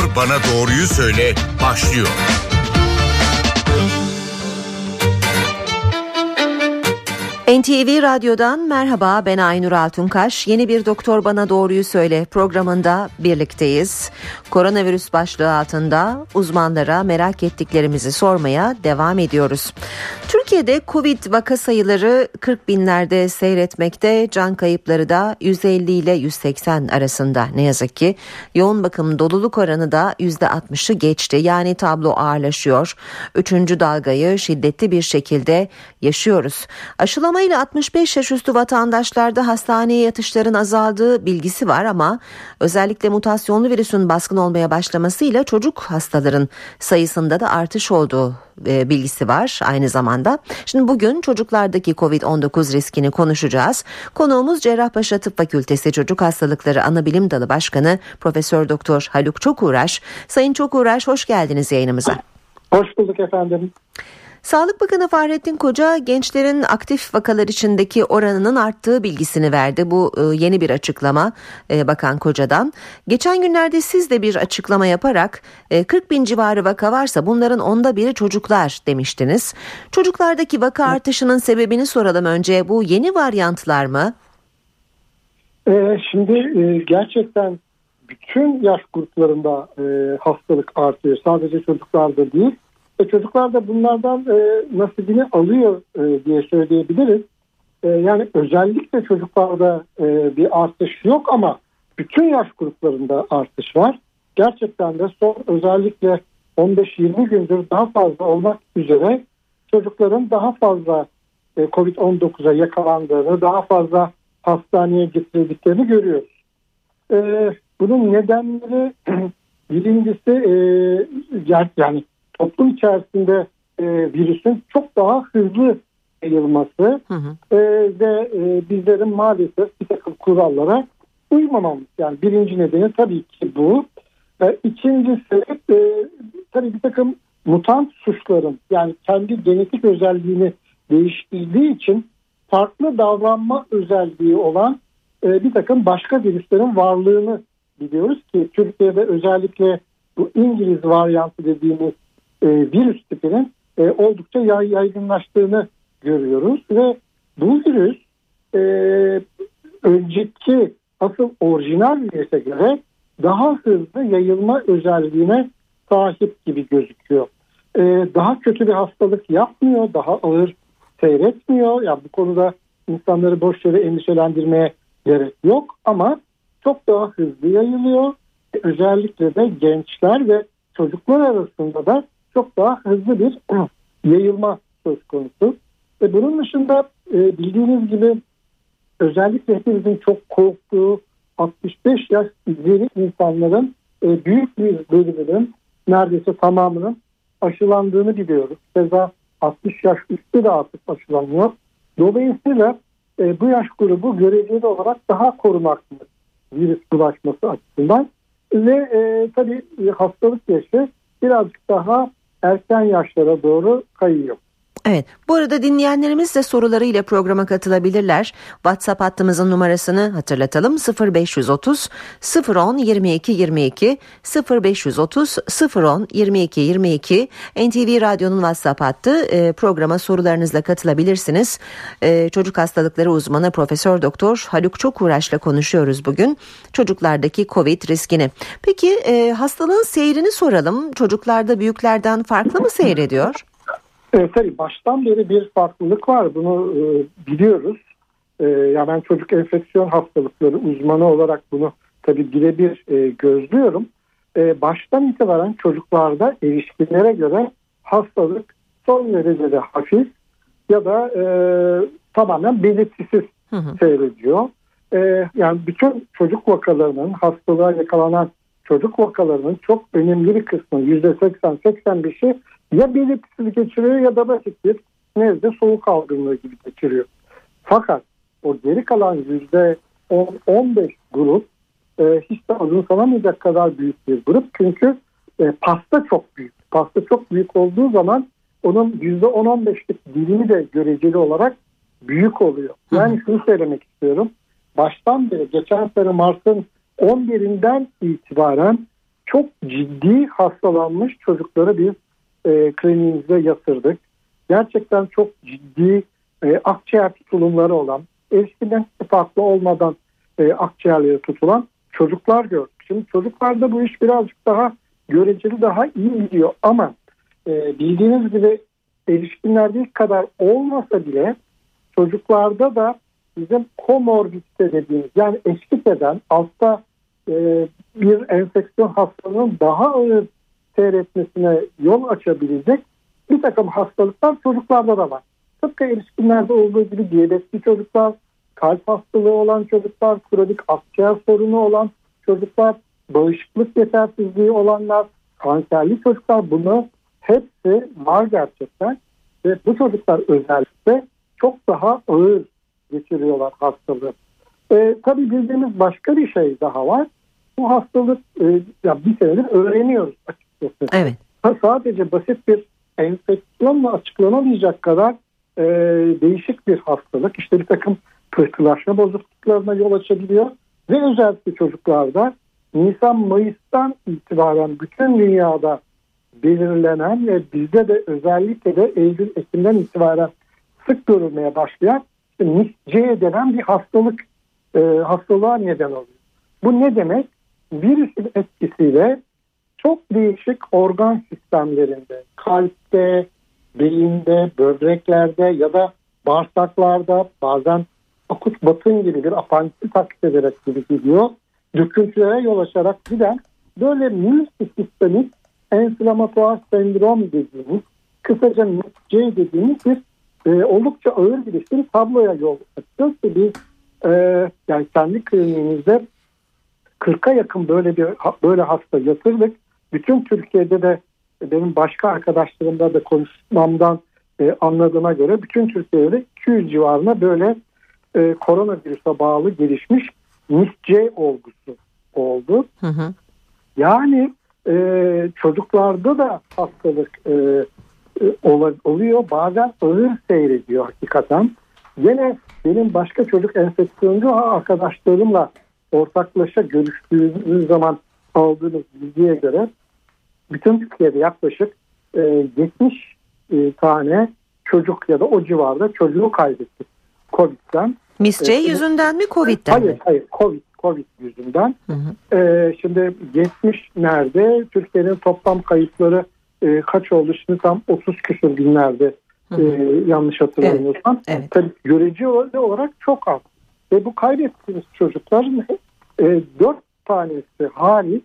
Doktor Bana Doğruyu Söyle başlıyor. NTV Radyo'dan merhaba ben Aynur Altunkaş. Yeni bir Doktor Bana Doğruyu Söyle programında birlikteyiz. Koronavirüs başlığı altında uzmanlara merak ettiklerimizi sormaya devam ediyoruz. Türkiye'de Covid vaka sayıları 40 binlerde seyretmekte, can kayıpları da 150 ile 180 arasında ne yazık ki. Yoğun bakım doluluk oranı da %60'ı geçti yani tablo ağırlaşıyor. Üçüncü dalgayı şiddetli bir şekilde yaşıyoruz. Aşılamayla 65 yaş üstü vatandaşlarda hastaneye yatışların azaldığı bilgisi var ama özellikle mutasyonlu virüsün baskın olmaya başlamasıyla çocuk hastaların sayısında da artış olduğu e, bilgisi var aynı zamanda. Şimdi bugün çocuklardaki Covid-19 riskini konuşacağız. Konuğumuz Cerrahpaşa Tıp Fakültesi Çocuk Hastalıkları Anabilim Dalı Başkanı Profesör Doktor Haluk Çokuraş. Sayın Çokuraş hoş geldiniz yayınımıza. Hoş bulduk efendim. Sağlık Bakanı Fahrettin Koca gençlerin aktif vakalar içindeki oranının arttığı bilgisini verdi. Bu e, yeni bir açıklama e, Bakan Koca'dan. Geçen günlerde siz de bir açıklama yaparak 40 e, bin civarı vaka varsa bunların onda biri çocuklar demiştiniz. Çocuklardaki vaka artışının sebebini soralım önce. Bu yeni varyantlar mı? Şimdi gerçekten bütün yaş gruplarında hastalık artıyor. Sadece çocuklarda değil. E, çocuklar da bunlardan e, nasibini alıyor e, diye söyleyebiliriz. E, yani özellikle çocuklarda e, bir artış yok ama bütün yaş gruplarında artış var. Gerçekten de son özellikle 15-20 gündür daha fazla olmak üzere çocukların daha fazla e, COVID-19'a yakalandığını, daha fazla hastaneye getirildiklerini görüyoruz. E, bunun nedenleri birincisi e, yani toplum içerisinde e, virüsün çok daha hızlı yayılması hı hı. E, ve e, bizlerin maalesef bir takım kurallara uymamamız. Yani birinci nedeni tabii ki bu. E, ikincisi e, tabii bir takım mutant suçların yani kendi genetik özelliğini değiştirdiği için farklı davranma özelliği olan e, bir takım başka virüslerin varlığını biliyoruz ki Türkiye'de özellikle bu İngiliz varyantı dediğimiz e, virüs tipinin e, oldukça yay, yaygınlaştığını görüyoruz ve bu virüs e, önceki asıl orijinal virüse göre daha hızlı yayılma özelliğine sahip gibi gözüküyor. E, daha kötü bir hastalık yapmıyor, daha ağır seyretmiyor. Yani bu konuda insanları boş yere endişelendirmeye gerek yok ama çok daha hızlı yayılıyor. Özellikle de gençler ve çocuklar arasında da çok daha hızlı bir yayılma söz konusu. Ve bunun dışında e, bildiğiniz gibi özellikle hepimizin çok korktuğu 65 yaş üzeri insanların e, büyük bir bölümünün neredeyse tamamının aşılandığını biliyoruz. Keza 60 yaş üstü de artık aşılanıyor. Dolayısıyla e, bu yaş grubu göreceli olarak daha korunaklı virüs bulaşması açısından ve e, tabii hastalık yaşı birazcık daha erken yaşlara doğru kayıyor. Evet. Bu arada dinleyenlerimiz de sorularıyla programa katılabilirler. WhatsApp hattımızın numarasını hatırlatalım. 0530 010 22 22 0530 010 22 22 NTV Radyo'nun WhatsApp hattı. E, programa sorularınızla katılabilirsiniz. E, çocuk hastalıkları uzmanı Profesör Doktor Haluk Çokuğraş'la konuşuyoruz bugün. Çocuklardaki Covid riskini. Peki e, hastalığın seyrini soralım. Çocuklarda büyüklerden farklı mı seyrediyor? E, tabii baştan beri bir farklılık var. Bunu e, biliyoruz. E, ya ben çocuk enfeksiyon hastalıkları uzmanı olarak bunu tabii birebir e, gözlüyorum. E, baştan itibaren çocuklarda erişkinlere göre hastalık son derecede hafif ya da e, tamamen belirtisiz hı hı. seyrediyor. E, yani bütün çocuk vakalarının hastalığa yakalanan çocuk vakalarının çok önemli bir kısmı %80-85'i ya belirtisiz geçiriyor ya da basit bir nezle soğuk algınlığı gibi geçiriyor. Fakat o geri kalan yüzde 15 grup e, hiç de azımsanamayacak kadar büyük bir grup. Çünkü e, pasta çok büyük. Pasta çok büyük olduğu zaman onun yüzde 10-15'lik dilimi de göreceli olarak büyük oluyor. Yani şunu söylemek istiyorum. Baştan beri geçen sene Mart'ın 11'inden itibaren çok ciddi hastalanmış çocukları biz e, kliniğimize yatırdık. Gerçekten çok ciddi e, akciğer tutulumları olan, erişkinden farklı olmadan e, akciğerleri tutulan çocuklar gördük. Şimdi çocuklarda bu iş birazcık daha göreceli daha iyi gidiyor ama e, bildiğiniz gibi erişkinlerde ilk kadar olmasa bile çocuklarda da bizim komorbidite dediğimiz yani eşlik eden altta e, bir enfeksiyon hastalığının daha ağır seyretmesine yol açabilecek bir takım hastalıklar çocuklarda da var. Tıpkı erişkinlerde olduğu gibi diyabetli çocuklar, kalp hastalığı olan çocuklar, kronik akciğer sorunu olan çocuklar, bağışıklık yetersizliği olanlar, kanserli çocuklar bunu hepsi var gerçekten. Ve bu çocuklar özellikle çok daha ağır geçiriyorlar hastalığı. E, tabii bildiğimiz başka bir şey daha var. Bu hastalık e, ya bir senedir öğreniyoruz açıkçası. Evet. Ha, sadece basit bir enfeksiyonla açıklanamayacak kadar e, değişik bir hastalık. İşte bir takım pıhtılaşma bozukluklarına yol açabiliyor. Ve özellikle çocuklarda Nisan-Mayıs'tan itibaren bütün dünyada belirlenen ve bizde de özellikle de Eylül-Ekim'den itibaren sık görülmeye başlayan NISC denen bir hastalık e, hastalığa neden oluyor. Bu ne demek? Virüsün etkisiyle çok değişik organ sistemlerinde, kalpte, beyinde, böbreklerde ya da bağırsaklarda bazen akut batın gibi bir apandisit taklit ederek gibi gidiyor. Döküntülere yol açarak giden böyle multisistemik enflamatuar sendrom dediğimiz kısaca MIC dediğimiz bir e, oldukça ağır geliştiği tabloya yol açıyor ki biz e, yani kendi kliniğimizde 40'a yakın böyle bir böyle hasta yatırdık. Bütün Türkiye'de de benim başka arkadaşlarımla da konuşmamdan e, anladığıma göre bütün Türkiye'de 200 civarında böyle e, koronavirüse bağlı gelişmiş MIS-C olgusu oldu. Hı hı. Yani e, çocuklarda da hastalık e, e, oluyor. Bazen ağır seyrediyor hakikaten. Yine benim başka çocuk enfeksiyoncu arkadaşlarımla ortaklaşa görüştüğümüz zaman aldığımız bilgiye göre bütün Türkiye'de yaklaşık e, 70 e, tane çocuk ya da o civarda çocuğu kaybettik COVID'den. Misce ee, yüzünden mi Covid'den hayır, mi? Hayır Covid, Covid yüzünden. Hı hı. Ee, şimdi 70 nerede? Türkiye'nin toplam kayıpları e, kaç oldu? Şimdi tam 30 küsur binlerde E, yanlış hatırlamıyorsam. Evet, evet. Tabii görece olarak çok az. Ve bu kaybettiğimiz çocukların e, 4 tanesi hariç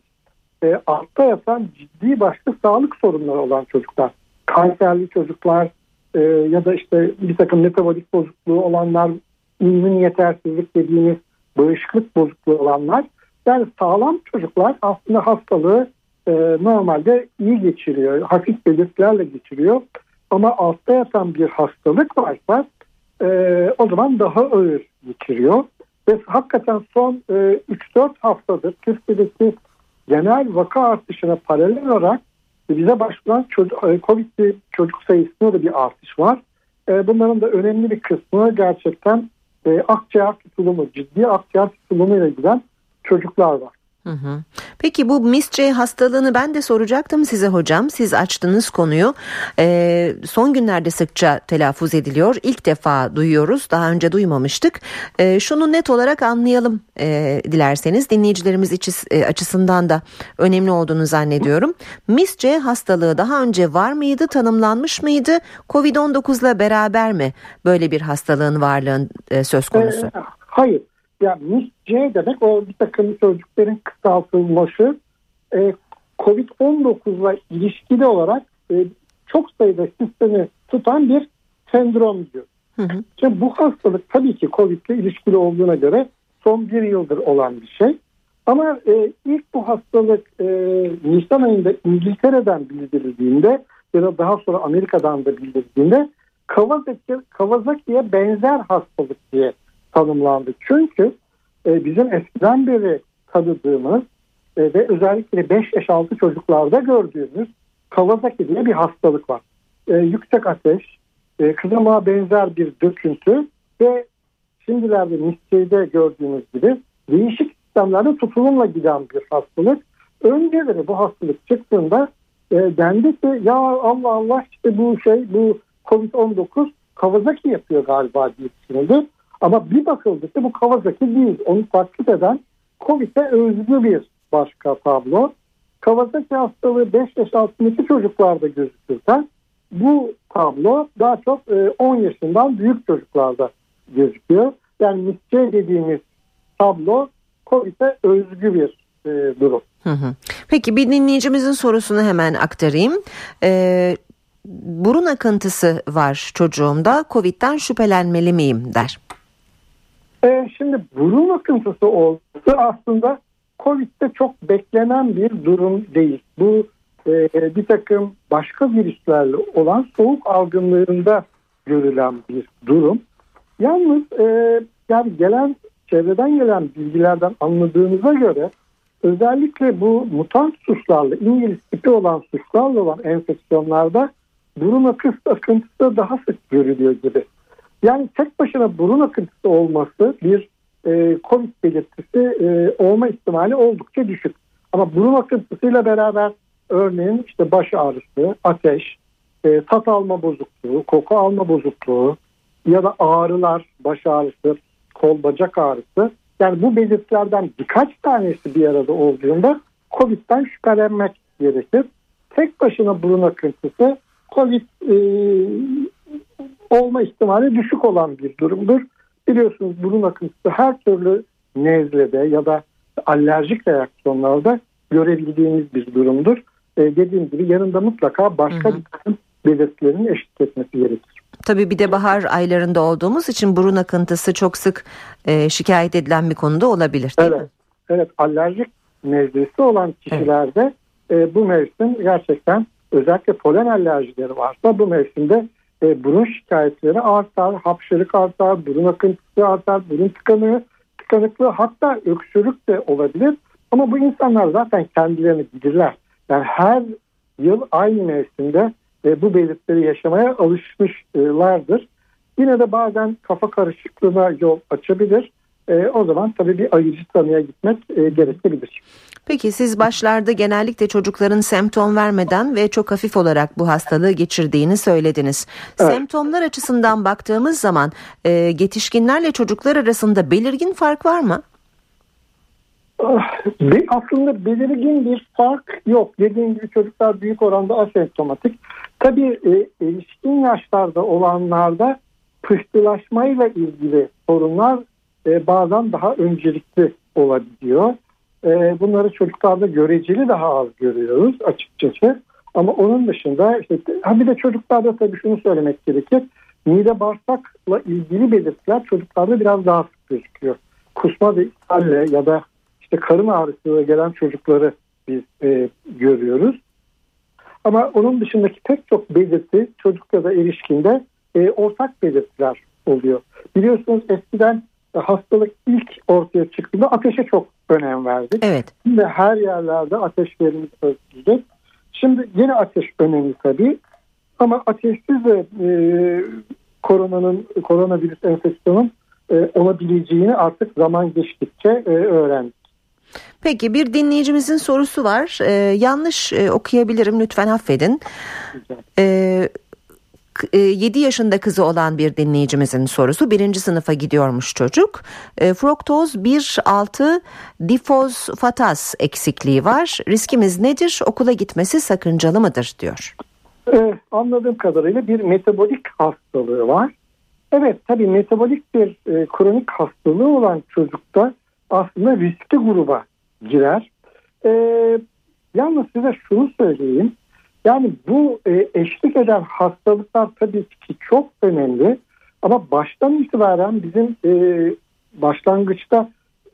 e, altta yatan ciddi başka sağlık sorunları olan çocuklar. Kanserli çocuklar e, ya da işte bir takım metabolik bozukluğu olanlar, immün yetersizlik dediğimiz bağışıklık bozukluğu olanlar. Yani sağlam çocuklar aslında hastalığı e, normalde iyi geçiriyor. Hafif belirtilerle geçiriyor. Ama altta yatan bir hastalık varsa e, o zaman daha ağır geçiriyor. Ve hakikaten son e, 3-4 haftadır Türkiye'deki genel vaka artışına paralel olarak bize başvuran çocuk, e, COVID'li çocuk sayısında da bir artış var. E, bunların da önemli bir kısmı gerçekten e, akciğer tutulumu, ciddi akciğer tutulumuyla giden çocuklar var. Peki bu MIS-C hastalığını ben de soracaktım size hocam. Siz açtınız konuyu. Ee, son günlerde sıkça telaffuz ediliyor. İlk defa duyuyoruz. Daha önce duymamıştık. Ee, şunu net olarak anlayalım e, dilerseniz. Dinleyicilerimiz içi, e, açısından da önemli olduğunu zannediyorum. MIS-C hastalığı daha önce var mıydı? Tanımlanmış mıydı? Covid-19 ile beraber mi böyle bir hastalığın varlığın e, söz konusu? Ee, hayır yani MIS-C demek o bir takım sözcüklerin kısaltılması e, COVID-19 ile ilişkili olarak e, çok sayıda sistemi tutan bir sendrom diyor. Hı hı. Şimdi bu hastalık tabii ki COVID ile ilişkili olduğuna göre son bir yıldır olan bir şey. Ama e, ilk bu hastalık e, Nisan ayında İngiltere'den bildirildiğinde ya da daha sonra Amerika'dan da bildirildiğinde Kawasaki, Kawasaki'ye benzer hastalık diye tanımlandı. Çünkü e, bizim eskiden beri tanıdığımız e, ve özellikle 5 yaş altı çocuklarda gördüğümüz Kawasaki diye bir hastalık var. E, yüksek ateş, e, kızamağa benzer bir döküntü ve şimdilerde miske'de gördüğümüz gibi değişik sistemlerde tutulumla giden bir hastalık. önceleri bu hastalık çıktığında e, dendi ki ya Allah Allah işte bu şey bu Covid-19 Kawasaki yapıyor galiba diye düşünüldü. Ama bir bakıldı ki bu Kawasaki değil. Onu taklit eden Covid'e özgü bir başka tablo. Kawasaki hastalığı 5 yaş altındaki çocuklarda gözükürken bu tablo daha çok 10 e, yaşından büyük çocuklarda gözüküyor. Yani misçe dediğimiz tablo COVID'e özgü bir e, durum. Peki bir dinleyicimizin sorusunu hemen aktarayım. Ee, burun akıntısı var çocuğumda. Covid'den şüphelenmeli miyim der. Ee, şimdi burun akıntısı olması aslında Covid'de çok beklenen bir durum değil. Bu e, bir takım başka virüslerle olan soğuk algınlığında görülen bir durum. Yalnız e, yani gelen çevreden gelen bilgilerden anladığımıza göre özellikle bu mutant suçlarla İngiliz tipi olan suçlarla olan enfeksiyonlarda burun akıntısı daha sık görülüyor gibi. Yani tek başına burun akıntısı olması bir e, COVID belirtisi e, olma ihtimali oldukça düşük. Ama burun akıntısıyla beraber örneğin işte baş ağrısı, ateş, e, tat alma bozukluğu, koku alma bozukluğu ya da ağrılar, baş ağrısı, kol bacak ağrısı. Yani bu belirtilerden birkaç tanesi bir arada olduğunda COVID'den şüphelenmek gerekir. Tek başına burun akıntısı COVID e, olma ihtimali düşük olan bir durumdur. Biliyorsunuz burun akıntısı her türlü nezlede ya da alerjik reaksiyonlarda görebildiğimiz bir durumdur. E, dediğim gibi yanında mutlaka başka hı hı. bir takım belirtilerin eşit etmesi gerekir. Tabii bir de bahar aylarında olduğumuz için burun akıntısı çok sık e, şikayet edilen bir konuda olabilir değil evet. mi? Evet alerjik nezlesi olan kişilerde evet. e, bu mevsim gerçekten özellikle polen alerjileri varsa bu mevsimde e, burun şikayetleri artar, hapşırık artar, burun akıntısı artar, burun tıkanığı, tıkanıklığı hatta öksürük de olabilir. Ama bu insanlar zaten kendilerini bilirler. Yani her yıl aynı mevsimde e, bu belirtileri yaşamaya alışmışlardır. Yine de bazen kafa karışıklığına yol açabilir. E, o zaman tabii bir ayıcı tanıya gitmek e, gerekebilir. Peki siz başlarda genellikle çocukların semptom vermeden ve çok hafif olarak bu hastalığı geçirdiğini söylediniz. Evet. Semptomlar açısından baktığımız zaman e, yetişkinlerle çocuklar arasında belirgin fark var mı? Ah, aslında belirgin bir fark yok. Dediğim gibi çocuklar büyük oranda asemptomatik. Tabii e, erişkin yaşlarda olanlarda pıhtılaşmayla ilgili sorunlar e, bazen daha öncelikli olabiliyor. E, bunları çocuklarda göreceli daha az görüyoruz açıkçası. Ama onun dışında işte, ha bir de çocuklarda tabii şunu söylemek gerekir. Mide bağırsakla ilgili belirtiler çocuklarda biraz daha sık gözüküyor. Kusma ve ishalle ya da işte karın ağrısıyla gelen çocukları biz e, görüyoruz. Ama onun dışındaki pek çok belirti çocuk ya da erişkinde e, ortak belirtiler oluyor. Biliyorsunuz eskiden hastalık ilk ortaya çıktığında ateşe çok önem verdik. Evet. Şimdi her yerlerde ateş verimimiz ölçülecek. Şimdi yine ateş önemli tabii. Ama ateşsiz de e, koronanın koronavirüs enfeksiyonun e, olabileceğini artık zaman geçtikçe e, öğrendik. Peki bir dinleyicimizin sorusu var. Ee, yanlış e, okuyabilirim lütfen affedin. Ee, 7 yaşında kızı olan bir dinleyicimizin sorusu. Birinci sınıfa gidiyormuş çocuk. E, fruktoz 1,6 difosfatas eksikliği var. Riskimiz nedir? Okula gitmesi sakıncalı mıdır diyor. Ee, anladığım kadarıyla bir metabolik hastalığı var. Evet tabii metabolik bir e, kronik hastalığı olan çocukta aslında riskli gruba girer. E, yalnız size şunu söyleyeyim. Yani bu e, eşlik eden hastalıklar tabii ki çok önemli. Ama baştan itibaren bizim e, başlangıçta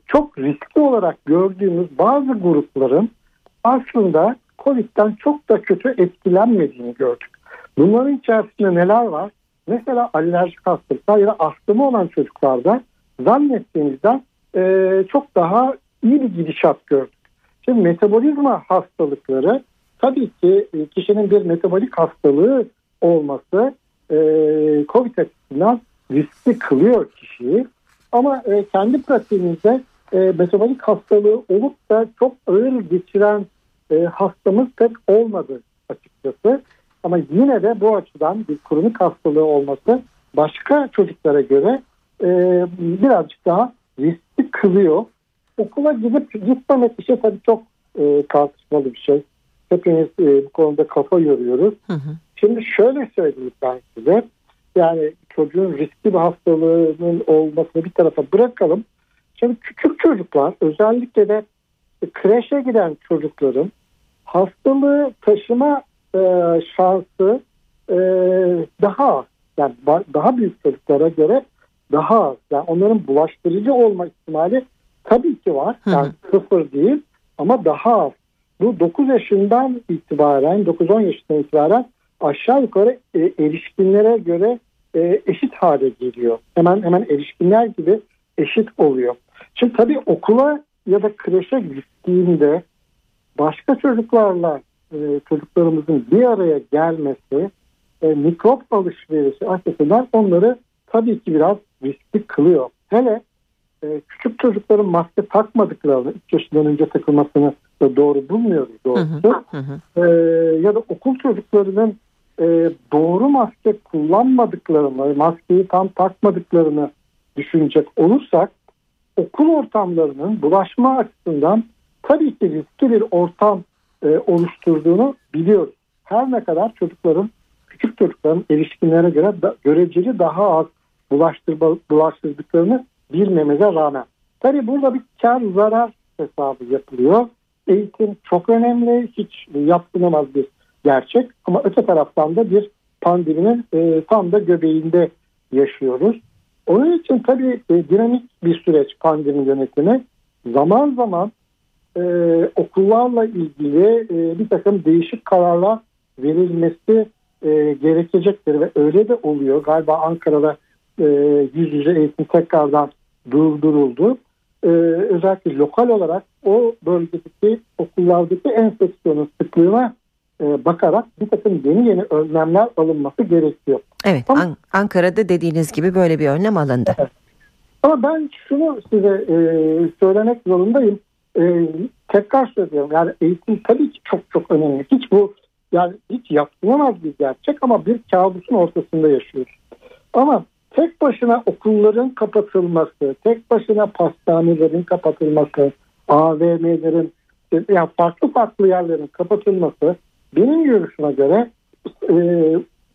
çok riskli olarak gördüğümüz bazı grupların aslında COVID'den çok da kötü etkilenmediğini gördük. Bunların içerisinde neler var? Mesela alerjik hastalıklar ya da astımı olan çocuklarda zannettiğimizden e, çok daha iyi bir gidişat gördük. Şimdi metabolizma hastalıkları tabii ki e, kişinin bir metabolik hastalığı olması e, COVID açısından riskli kılıyor kişiyi. Ama e, kendi pratiğimizde metabolik hastalığı olup da çok ağır geçiren hastamız pek olmadı açıkçası. Ama yine de bu açıdan bir kronik hastalığı olması başka çocuklara göre birazcık daha riskli kılıyor. Okula gidip gitmemek işe tabii çok tartışmalı bir şey. Hepimiz e, bu konuda kafa yoruyoruz. Hı hı. Şimdi şöyle söyleyeyim ben size. Yani çocuğun riskli bir hastalığının olmasını bir tarafa bırakalım. Şimdi küçük çocuklar özellikle de kreşe giden çocukların hastalığı taşıma e, şansı e, daha az. Yani daha büyük çocuklara göre daha az. Yani onların bulaştırıcı olma ihtimali tabii ki var. Yani hı hı. sıfır değil ama daha az. Bu 9 yaşından itibaren 9-10 yaşından itibaren aşağı yukarı e, erişkinlere göre e, eşit hale geliyor. Hemen hemen erişkinler gibi eşit oluyor. Şimdi tabii okula ya da kreşe gittiğinde başka çocuklarla e, çocuklarımızın bir araya gelmesi e, mikrop alışverişi açısından onları tabii ki biraz riskli kılıyor. Hele e, küçük çocukların maske takmadıklarını 3 yaşından önce takılmasını doğru bulmuyoruz doğrusu. Hı hı hı. E, ya da okul çocuklarının e, doğru maske kullanmadıklarını, maskeyi tam takmadıklarını düşünecek olursak okul ortamlarının bulaşma açısından tabii ki riskli bir ortam e, oluşturduğunu biliyoruz. Her ne kadar çocukların, küçük çocukların erişkinlere göre da, göreceli daha az bulaştırma, bulaştırdıklarını bilmemize rağmen. Tabii burada bir kar zarar hesabı yapılıyor. Eğitim çok önemli, hiç yaptırılmaz bir gerçek ama öte taraftan da bir pandeminin e, tam da göbeğinde yaşıyoruz. Onun için tabii e, dinamik bir süreç pandemi yönetimi. Zaman zaman e, okullarla ilgili e, bir takım değişik kararlar verilmesi e, gerekecektir ve öyle de oluyor. Galiba Ankara'da e, yüz yüze eğitim tekrardan durduruldu. E, özellikle lokal olarak o bölgedeki okullardaki enfeksiyonun sıklığına e, bakarak bir takım yeni yeni önlemler alınması gerekiyor. Evet Ama, An- Ankara'da dediğiniz gibi böyle bir önlem alındı. Evet. Ama ben şunu size e, söylemek zorundayım. E, tekrar söylüyorum yani eğitim tabii ki çok çok önemli. Hiç bu yani hiç yapılamaz bir gerçek ama bir kabusun ortasında yaşıyoruz. Ama tek başına okulların kapatılması, tek başına pastanelerin kapatılması, AVM'lerin yani farklı farklı yerlerin kapatılması benim görüşüme göre e,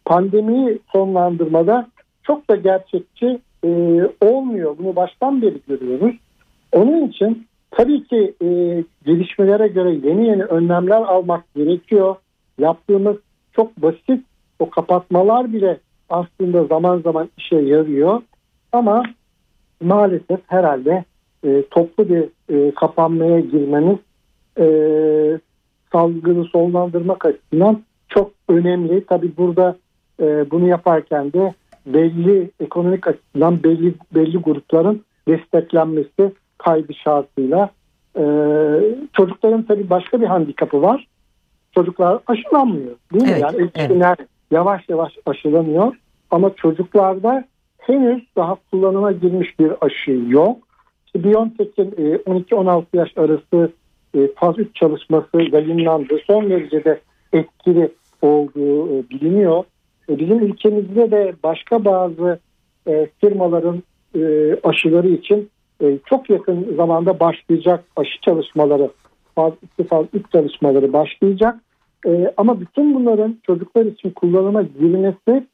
pandemiyi sonlandırmada çok da gerçekçi e, olmuyor. Bunu baştan beri görüyoruz. Onun için tabii ki e, gelişmelere göre yeni yeni önlemler almak gerekiyor. Yaptığımız çok basit o kapatmalar bile aslında zaman zaman işe yarıyor. Ama maalesef herhalde e, toplu bir e, kapanmaya girmemiz e, salgını sonlandırmak açısından çok önemli. Tabii burada e, bunu yaparken de belli ekonomik açıdan belli belli grupların desteklenmesi kaydı şartıyla e, çocukların tabii başka bir handikapı var. Çocuklar aşılanmıyor değil mi? Evet, yani evet. Yavaş yavaş aşılanıyor ama çocuklarda henüz daha kullanıma girmiş bir aşı yok. İşte BioNTech'in 12-16 e, yaş arası e, faz 3 çalışması yayınlandı. Son derece de etkili olduğu e, biliniyor. Bizim ülkemizde de başka bazı firmaların aşıları için çok yakın zamanda başlayacak aşı çalışmaları, faz 2 faz 3 çalışmaları başlayacak. E, ama bütün bunların çocuklar için kullanıma girmesi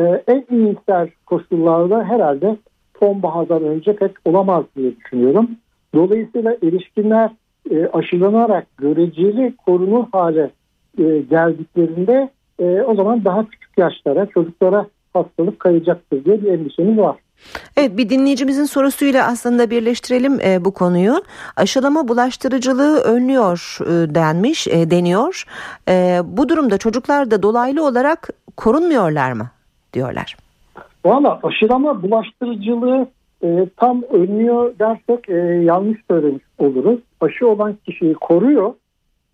e, en iyimser koşullarda herhalde sonbahardan önce pek olamaz diye düşünüyorum. Dolayısıyla erişkinler e, aşılanarak göreceli korunur hale e, geldiklerinde e, o zaman daha küçük yaşlara çocuklara hastalık kayacaktır diye bir endişemiz var. Evet bir dinleyicimizin sorusuyla aslında birleştirelim e, bu konuyu. Aşılama bulaştırıcılığı önlüyor e, denmiş, e, deniyor. E, bu durumda çocuklar da dolaylı olarak korunmuyorlar mı diyorlar. Valla aşılama bulaştırıcılığı e, tam önlüyor dersek e, yanlış söylemiş oluruz. Aşı olan kişiyi koruyor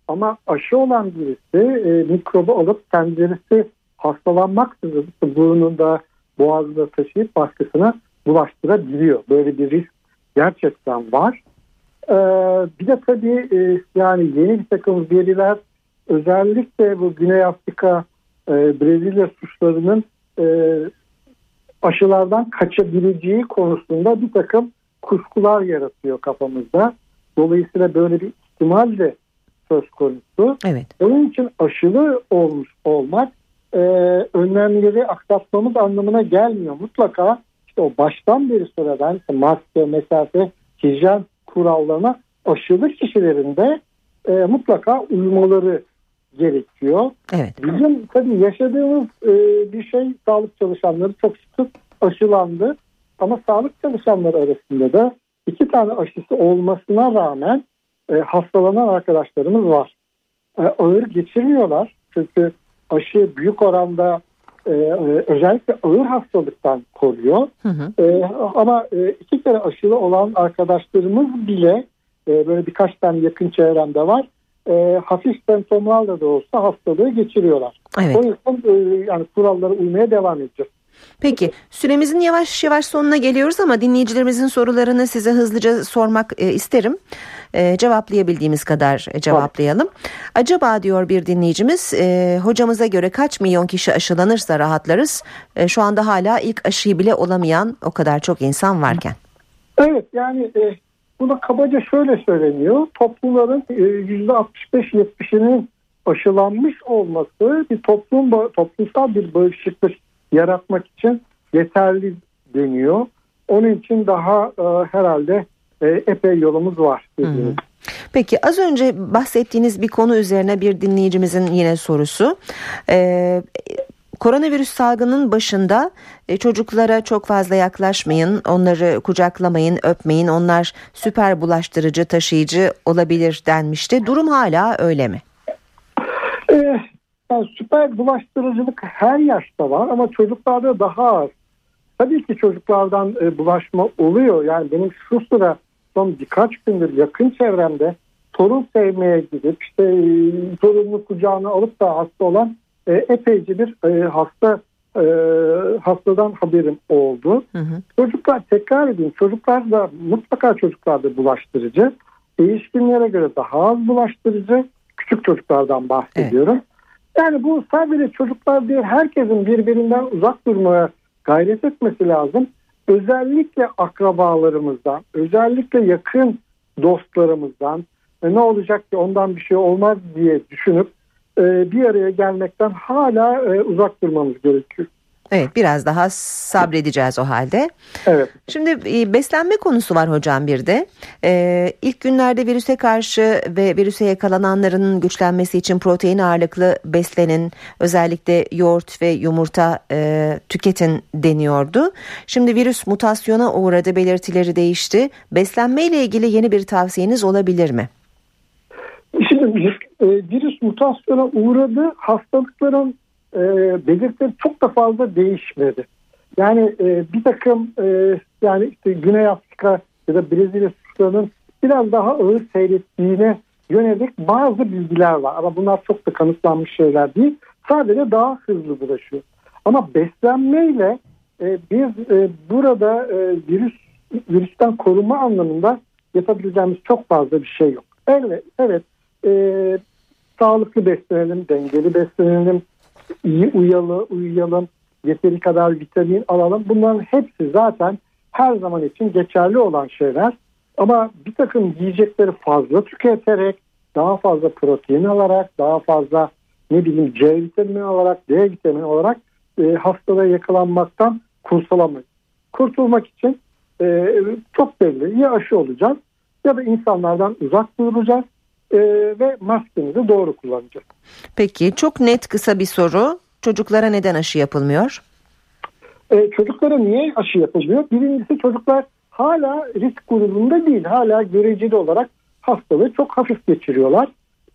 ama aşı olan birisi e, mikrobu alıp kendisi hastalanmaksızın burnunda boğazında taşıyıp başkasına bulaştırabiliyor. Böyle bir risk gerçekten var. Ee, bir de tabii e, yani yeni bir takım veriler özellikle bu Güney Afrika e, Brezilya suçlarının e, aşılardan kaçabileceği konusunda bir takım kuşkular yaratıyor kafamızda. Dolayısıyla böyle bir ihtimal de söz konusu. Evet. Onun için aşılı olmuş olmak e, önlemleri aksatmamız anlamına gelmiyor. Mutlaka işte o baştan beri söylenen işte maske, mesafe, hijyen kurallarına aşılı kişilerin de e, mutlaka uymaları gerekiyor. Evet. Bizim tabii yaşadığımız e, bir şey sağlık çalışanları çok sık aşılandı. Ama sağlık çalışanları arasında da iki tane aşısı olmasına rağmen e, hastalanan arkadaşlarımız var. E, ağır geçirmiyorlar. Çünkü aşı büyük oranda e, özellikle ağır hastalıktan koruyor. Hı hı. E, ama e, iki kere aşılı olan arkadaşlarımız bile e, böyle birkaç tane yakın çevremde var. E, hafif semptomlarla da olsa hastalığı geçiriyorlar. Evet. O yüzden e, yani kurallara uymaya devam edeceğiz. Peki süremizin yavaş yavaş sonuna geliyoruz ama dinleyicilerimizin sorularını size hızlıca sormak e, isterim. E, cevaplayabildiğimiz kadar e, cevaplayalım. Acaba diyor bir dinleyicimiz e, hocamıza göre kaç milyon kişi aşılanırsa rahatlarız. E, şu anda hala ilk aşıyı bile olamayan o kadar çok insan varken. Evet yani e, buna kabaca şöyle söyleniyor. Toplumların e, %65-70'inin aşılanmış olması bir toplum toplumsal bir bağışıklık yaratmak için yeterli deniyor. Onun için daha e, herhalde e, epey yolumuz var. dediğiniz. Peki az önce bahsettiğiniz bir konu üzerine bir dinleyicimizin yine sorusu. Ee, koronavirüs salgının başında e, çocuklara çok fazla yaklaşmayın, onları kucaklamayın, öpmeyin. Onlar süper bulaştırıcı, taşıyıcı olabilir denmişti. Durum hala öyle mi? Yani süper bulaştırıcılık her yaşta var ama çocuklarda daha az. Tabii ki çocuklardan e, bulaşma oluyor. Yani benim şu sıra son birkaç gündür yakın çevremde torun sevmeye gidip işte e, torununu kucağına alıp da hasta olan e, epeyce bir e, hasta e, hastadan haberim oldu. Hı hı. Çocuklar tekrar edeyim çocuklar da mutlaka çocuklar da bulaştırıcı. Değişkinlere göre daha az bulaştırıcı. Küçük çocuklardan bahsediyorum. Yani bu sadece çocuklar değil herkesin birbirinden uzak durmaya gayret etmesi lazım. Özellikle akrabalarımızdan, özellikle yakın dostlarımızdan e, ne olacak ki ondan bir şey olmaz diye düşünüp e, bir araya gelmekten hala e, uzak durmamız gerekiyor. Evet biraz daha sabredeceğiz o halde. Evet. Şimdi e, beslenme konusu var hocam bir de. Ee, ilk günlerde virüse karşı ve virüse yakalananların güçlenmesi için protein ağırlıklı beslenin. Özellikle yoğurt ve yumurta e, tüketin deniyordu. Şimdi virüs mutasyona uğradı belirtileri değişti. Beslenme ile ilgili yeni bir tavsiyeniz olabilir mi? Şimdi e, virüs mutasyona uğradı. Hastalıkların e, belirtileri çok da fazla değişmedi. Yani e, bir takım e, yani işte Güney Afrika ya da Brezilya suçlarının biraz daha ağır seyrettiğine yönelik bazı bilgiler var. Ama bunlar çok da kanıtlanmış şeyler değil. Sadece daha hızlı bulaşıyor. Ama beslenmeyle e, biz e, burada e, virüs virüsten koruma anlamında yapabileceğimiz çok fazla bir şey yok. Evet, evet e, sağlıklı beslenelim, dengeli beslenelim, iyi uyalı, uyuyalım, yeteri kadar vitamin alalım. Bunların hepsi zaten her zaman için geçerli olan şeyler. Ama bir takım yiyecekleri fazla tüketerek, daha fazla protein alarak, daha fazla ne bileyim C vitamini alarak, D vitamini olarak e, hastalığa yakalanmaktan kurtulamayız. Kurtulmak için e, çok belli ya aşı olacağız ya da insanlardan uzak duracağız e, ve maskemizi doğru kullanacağız. Peki çok net kısa bir soru. Çocuklara neden aşı yapılmıyor? E, çocuklara niye aşı yapılmıyor? Birincisi çocuklar hala risk grubunda değil. Hala göreceli olarak hastalığı çok hafif geçiriyorlar.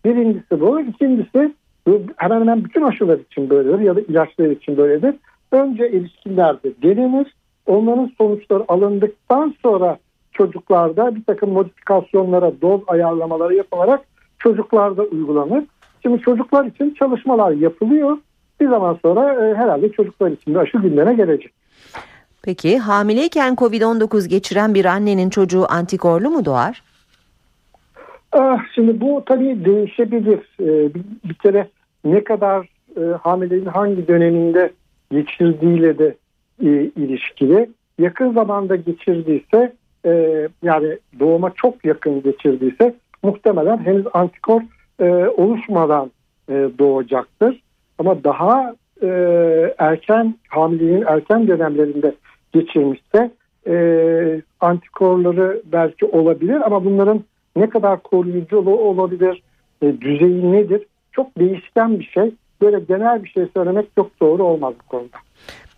Birincisi bu. İkincisi hemen hemen bütün aşılar için böyledir ya da ilaçlar için böyledir. Önce erişkinlerde denenir. Onların sonuçları alındıktan sonra çocuklarda bir takım modifikasyonlara, doz ayarlamaları yapılarak çocuklarda uygulanır. Şimdi çocuklar için çalışmalar yapılıyor. Bir zaman sonra e, herhalde çocuklar için de aşı gündeme gelecek. Peki hamileyken Covid-19 geçiren bir annenin çocuğu antikorlu mu doğar? Ah, şimdi bu tabii değişebilir. Ee, bir, bir kere ne kadar e, hamileliğin hangi döneminde geçirdiğiyle de e, ilişkili. Yakın zamanda geçirdiyse e, yani doğuma çok yakın geçirdiyse muhtemelen henüz antikor e, oluşmadan e, doğacaktır. Ama daha e, erken hamileliğin erken dönemlerinde geçirmişse e, antikorları belki olabilir ama bunların ne kadar koruyucu olabilir, e, düzeyi nedir çok değişken bir şey. Böyle genel bir şey söylemek çok doğru olmaz bu konuda.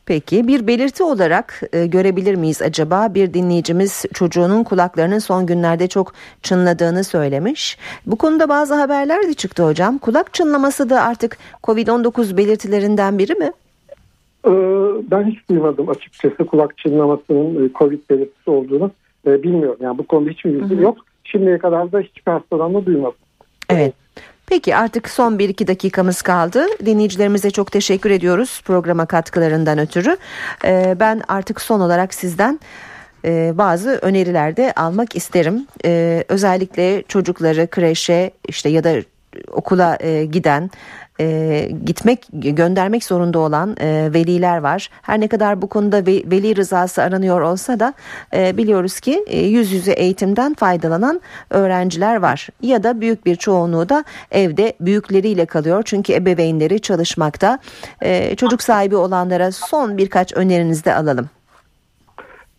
Peki bir belirti olarak e, görebilir miyiz acaba? Bir dinleyicimiz çocuğunun kulaklarının son günlerde çok çınladığını söylemiş. Bu konuda bazı haberler de çıktı hocam. Kulak çınlaması da artık COVID-19 belirtilerinden biri mi? Ee, ben hiç duymadım açıkçası kulak çınlamasının e, COVID belirtisi olduğunu e, bilmiyorum. Yani bu konuda hiçbir bilgi yok. Şimdiye kadar da hiçbir hastadan da duymadım. Evet. Peki artık son 1-2 dakikamız kaldı. Dinleyicilerimize çok teşekkür ediyoruz programa katkılarından ötürü. Ee, ben artık son olarak sizden e, bazı öneriler de almak isterim. Ee, özellikle çocukları kreşe işte ya da okula e, giden e, gitmek göndermek zorunda olan e, veliler var. Her ne kadar bu konuda ve, veli rızası aranıyor olsa da e, biliyoruz ki e, yüz yüze eğitimden faydalanan öğrenciler var. Ya da büyük bir çoğunluğu da evde büyükleriyle kalıyor çünkü ebeveynleri çalışmakta. E, çocuk sahibi olanlara son birkaç önerinizi de alalım.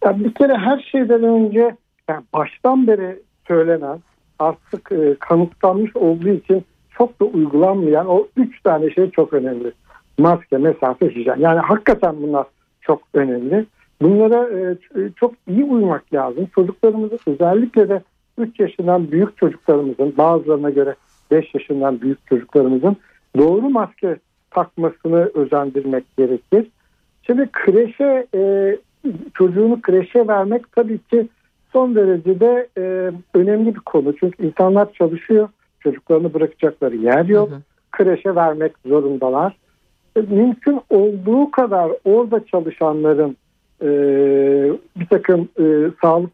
Ya bir kere her şeyden önce yani baştan beri söylenen artık e, kanıtlanmış olduğu için çok da uygulanmayan o üç tane şey çok önemli. Maske, mesafe, hijyen. Yani hakikaten bunlar çok önemli. Bunlara e, çok iyi uymak lazım. Çocuklarımızın özellikle de 3 yaşından büyük çocuklarımızın bazılarına göre 5 yaşından büyük çocuklarımızın doğru maske takmasını özendirmek gerekir. Şimdi kreşe e, çocuğunu kreşe vermek tabii ki son derecede e, önemli bir konu. Çünkü insanlar çalışıyor çocuklarını bırakacakları yer yok. Hı hı. Kreşe vermek zorundalar. E, mümkün olduğu kadar orada çalışanların e, bir takım e, sağlık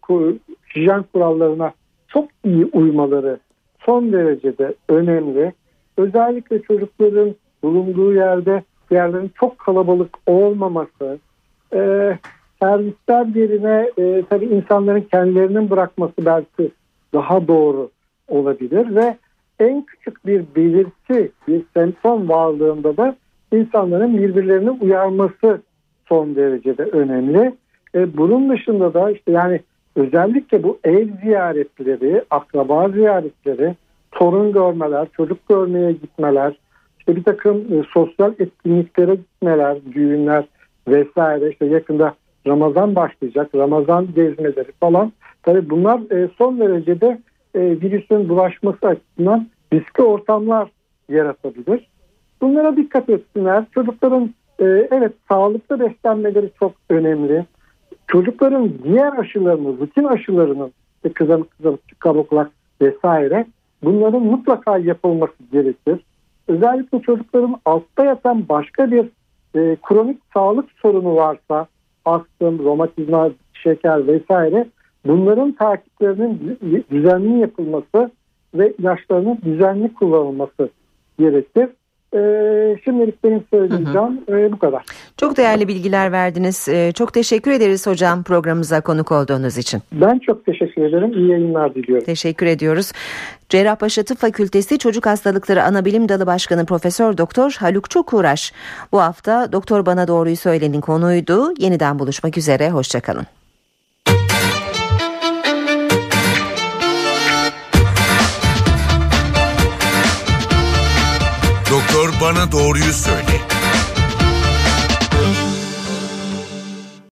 hijyen kurallarına çok iyi uymaları son derecede önemli. Özellikle çocukların bulunduğu yerde yerlerin çok kalabalık olmaması, e, servisler yerine e, tabii insanların kendilerinin bırakması belki daha doğru olabilir ve en küçük bir belirti, bir semptom varlığında da insanların birbirlerini uyarması son derecede önemli. E, bunun dışında da işte yani özellikle bu ev ziyaretleri, akraba ziyaretleri, torun görmeler, çocuk görmeye gitmeler, işte bir takım e, sosyal etkinliklere gitmeler, düğünler vesaire işte yakında Ramazan başlayacak, Ramazan gezmeleri falan. Tabii bunlar e, son derecede e, virüsün bulaşması açısından riskli ortamlar yaratabilir. Bunlara dikkat etsinler. Çocukların e, evet sağlıklı beslenmeleri çok önemli. Çocukların diğer aşılarını, rutin aşılarının kızamık kızamık kabuklak vesaire bunların mutlaka yapılması gerekir. Özellikle çocukların altta yatan başka bir e, kronik sağlık sorunu varsa astım, romatizma, şeker vesaire bunların takiplerinin düzenli yapılması ve ilaçlarının düzenli kullanılması gerekir. Ee, şimdilik benim söyleyeceğim hı hı. E, bu kadar. Çok değerli bilgiler verdiniz. Ee, çok teşekkür ederiz hocam programımıza konuk olduğunuz için. Ben çok teşekkür ederim. İyi yayınlar diliyorum. Teşekkür ediyoruz. Cerrahpaşa Tıp Fakültesi Çocuk Hastalıkları Anabilim Dalı Başkanı Profesör Doktor Haluk Çokuraş bu hafta Doktor Bana Doğruyu Söylenin konuydu. Yeniden buluşmak üzere. Hoşçakalın. Bana doğruyu söyle.